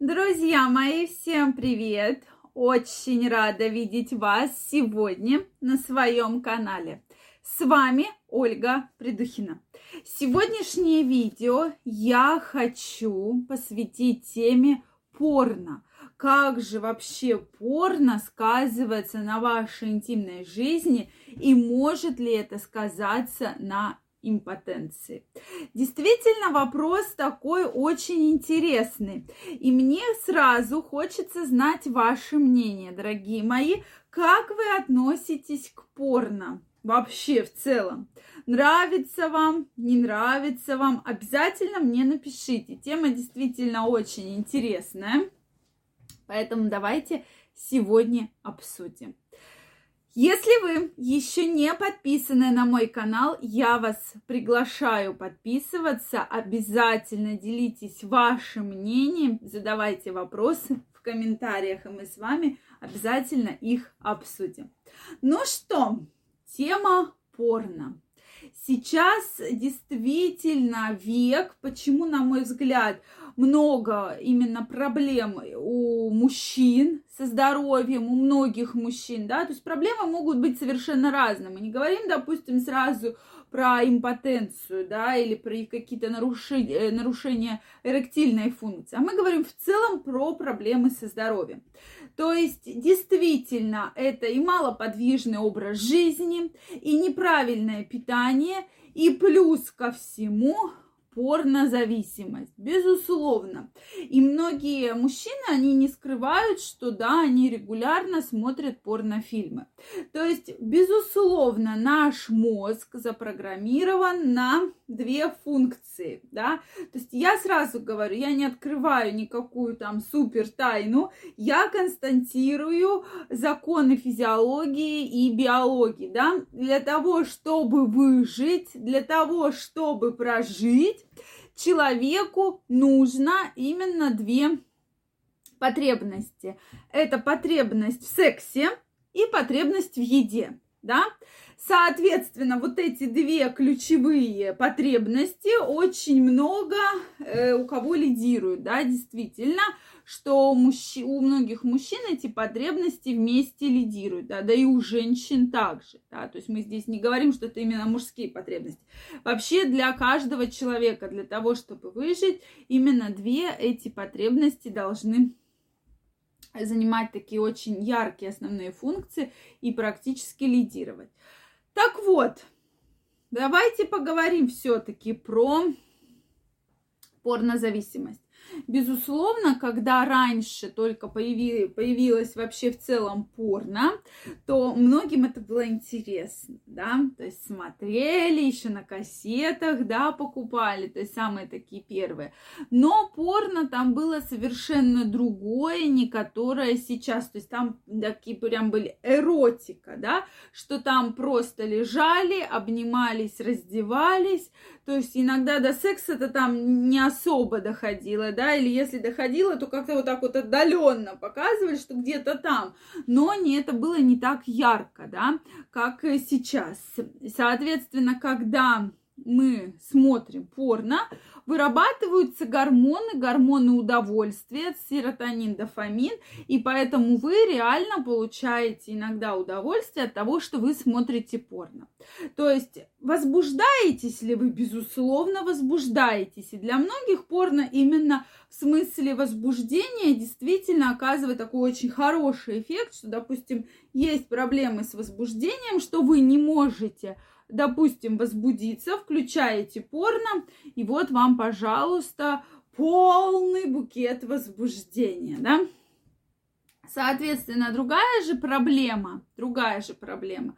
Друзья мои, всем привет! Очень рада видеть вас сегодня на своем канале. С вами Ольга Придухина. Сегодняшнее видео я хочу посвятить теме порно. Как же вообще порно сказывается на вашей интимной жизни и может ли это сказаться на импотенции. Действительно, вопрос такой очень интересный. И мне сразу хочется знать ваше мнение, дорогие мои. Как вы относитесь к порно? Вообще в целом. Нравится вам, не нравится вам, обязательно мне напишите. Тема действительно очень интересная. Поэтому давайте сегодня обсудим. Если вы еще не подписаны на мой канал, я вас приглашаю подписываться. Обязательно делитесь вашим мнением, задавайте вопросы в комментариях, и мы с вами обязательно их обсудим. Ну что, тема порно. Сейчас действительно век, почему, на мой взгляд, много именно проблем у мужчин со здоровьем, у многих мужчин, да, то есть проблемы могут быть совершенно разные. Мы не говорим, допустим, сразу про импотенцию, да, или про какие-то нарушения, э, нарушения эректильной функции, а мы говорим в целом про проблемы со здоровьем. То есть действительно это и малоподвижный образ жизни, и неправильное питание, и плюс ко всему порнозависимость, безусловно. И многие мужчины, они не скрывают, что да, они регулярно смотрят порнофильмы. То есть, безусловно, наш мозг запрограммирован на две функции, да. То есть я сразу говорю, я не открываю никакую там супер тайну, я констатирую законы физиологии и биологии, да. Для того, чтобы выжить, для того, чтобы прожить, человеку нужно именно две потребности. Это потребность в сексе и потребность в еде, да. Соответственно, вот эти две ключевые потребности очень много э, у кого лидируют, да, действительно, что мужч... у многих мужчин эти потребности вместе лидируют, да, да и у женщин также, да, то есть мы здесь не говорим, что это именно мужские потребности. Вообще для каждого человека, для того, чтобы выжить, именно две эти потребности должны занимать такие очень яркие основные функции и практически лидировать. Так вот, давайте поговорим все-таки про порнозависимость. Безусловно, когда раньше только появи, появилось вообще в целом порно, то многим это было интересно, да, то есть смотрели еще на кассетах, да, покупали, то есть самые такие первые. Но порно там было совершенно другое, не которое сейчас, то есть там такие прям были эротика, да, что там просто лежали, обнимались, раздевались, то есть иногда до секса-то там не особо доходило, да, или если доходило, то как-то вот так вот отдаленно показывали, что где-то там. Но не, это было не так ярко, да, как сейчас. Соответственно, когда мы смотрим порно, вырабатываются гормоны, гормоны удовольствия, серотонин, дофамин, и поэтому вы реально получаете иногда удовольствие от того, что вы смотрите порно. То есть возбуждаетесь ли вы? Безусловно, возбуждаетесь. И для многих порно именно в смысле возбуждения действительно оказывает такой очень хороший эффект, что, допустим, есть проблемы с возбуждением, что вы не можете допустим, возбудиться, включаете порно, и вот вам, пожалуйста, полный букет возбуждения, да? Соответственно, другая же проблема, другая же проблема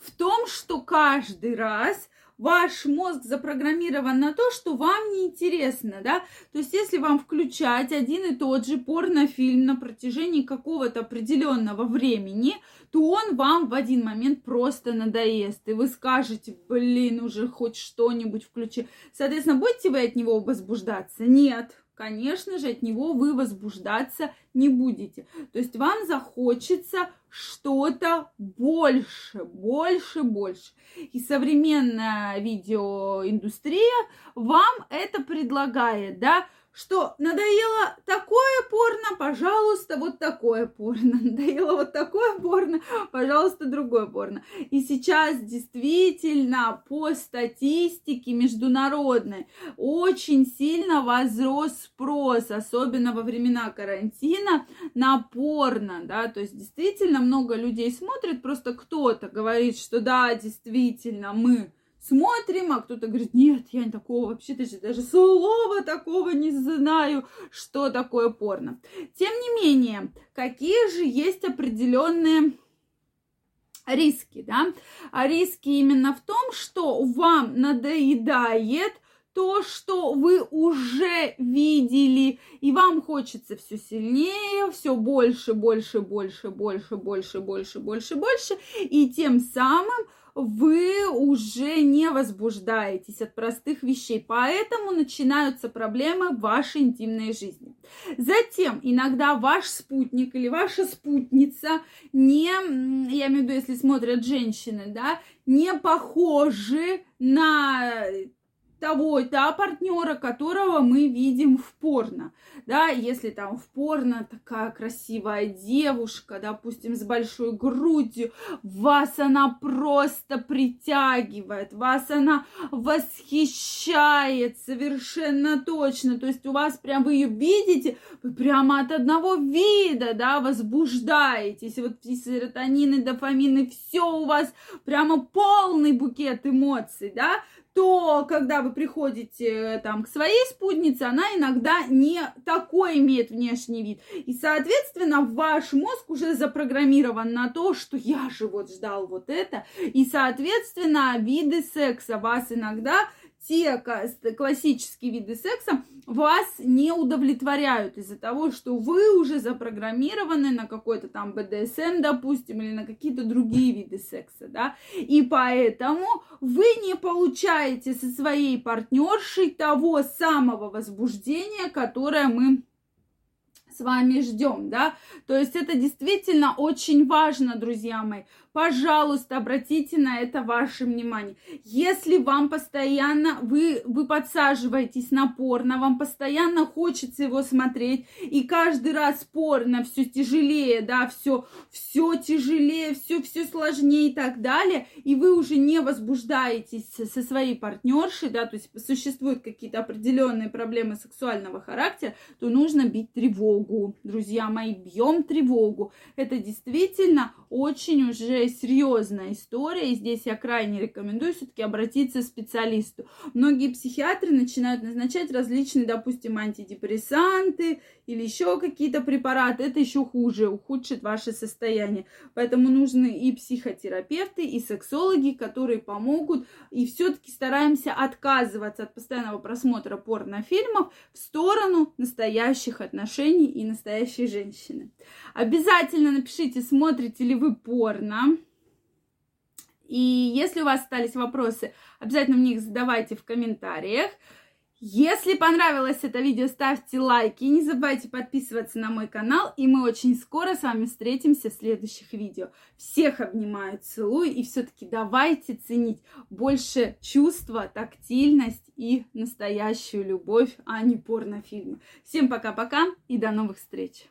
в том, что каждый раз ваш мозг запрограммирован на то, что вам неинтересно, да, то есть если вам включать один и тот же порнофильм на протяжении какого-то определенного времени, то он вам в один момент просто надоест, и вы скажете, блин, уже хоть что-нибудь включи. Соответственно, будете вы от него возбуждаться? Нет, конечно же, от него вы возбуждаться не будете. То есть вам захочется что-то больше, больше, больше. И современная видеоиндустрия вам это предлагает, да, что надоело такое порно, пожалуйста, вот такое порно. Надоело вот такое порно, пожалуйста, другое порно. И сейчас действительно по статистике международной очень сильно возрос спрос, особенно во времена карантина, на порно, да, то есть действительно много людей смотрят, просто кто-то говорит, что да, действительно, мы смотрим, а кто-то говорит, нет, я не такого вообще даже, слова такого не знаю, что такое порно. Тем не менее, какие же есть определенные риски, да? А риски именно в том, что вам надоедает то, что вы уже видели, и вам хочется все сильнее, все больше, больше, больше, больше, больше, больше, больше, больше, и тем самым вы уже не возбуждаетесь от простых вещей, поэтому начинаются проблемы в вашей интимной жизни. Затем иногда ваш спутник или ваша спутница не, я имею в виду, если смотрят женщины, да, не похожи на того, да, партнера, которого мы видим в порно, да, если там в порно такая красивая девушка, допустим, с большой грудью, вас она просто притягивает, вас она восхищает совершенно точно, то есть у вас прям, вы ее видите, вы прямо от одного вида, да, возбуждаетесь, вот и серотонины, дофамины, все у вас прямо полный букет эмоций, да, то когда вы приходите там к своей спутнице, она иногда не такой имеет внешний вид. И, соответственно, ваш мозг уже запрограммирован на то, что я же вот ждал вот это. И, соответственно, виды секса вас иногда те классические виды секса вас не удовлетворяют из-за того, что вы уже запрограммированы на какой-то там БДСМ, допустим, или на какие-то другие виды секса, да, и поэтому вы не получаете со своей партнершей того самого возбуждения, которое мы с вами ждем, да, то есть это действительно очень важно, друзья мои, пожалуйста, обратите на это ваше внимание. Если вам постоянно, вы, вы подсаживаетесь на порно, вам постоянно хочется его смотреть, и каждый раз порно все тяжелее, да, все, все тяжелее, все, все сложнее и так далее, и вы уже не возбуждаетесь со своей партнершей, да, то есть существуют какие-то определенные проблемы сексуального характера, то нужно бить тревогу, друзья мои, бьем тревогу. Это действительно очень уже серьезная история, и здесь я крайне рекомендую все-таки обратиться к специалисту. Многие психиатры начинают назначать различные, допустим, антидепрессанты или еще какие-то препараты. Это еще хуже, ухудшит ваше состояние. Поэтому нужны и психотерапевты, и сексологи, которые помогут. И все-таки стараемся отказываться от постоянного просмотра порнофильмов в сторону настоящих отношений и настоящей женщины. Обязательно напишите, смотрите ли вы порно. И если у вас остались вопросы, обязательно мне их задавайте в комментариях. Если понравилось это видео, ставьте лайки. Не забывайте подписываться на мой канал. И мы очень скоро с вами встретимся в следующих видео. Всех обнимаю, целую. И все-таки давайте ценить больше чувства, тактильность и настоящую любовь, а не порнофильмы. Всем пока-пока и до новых встреч.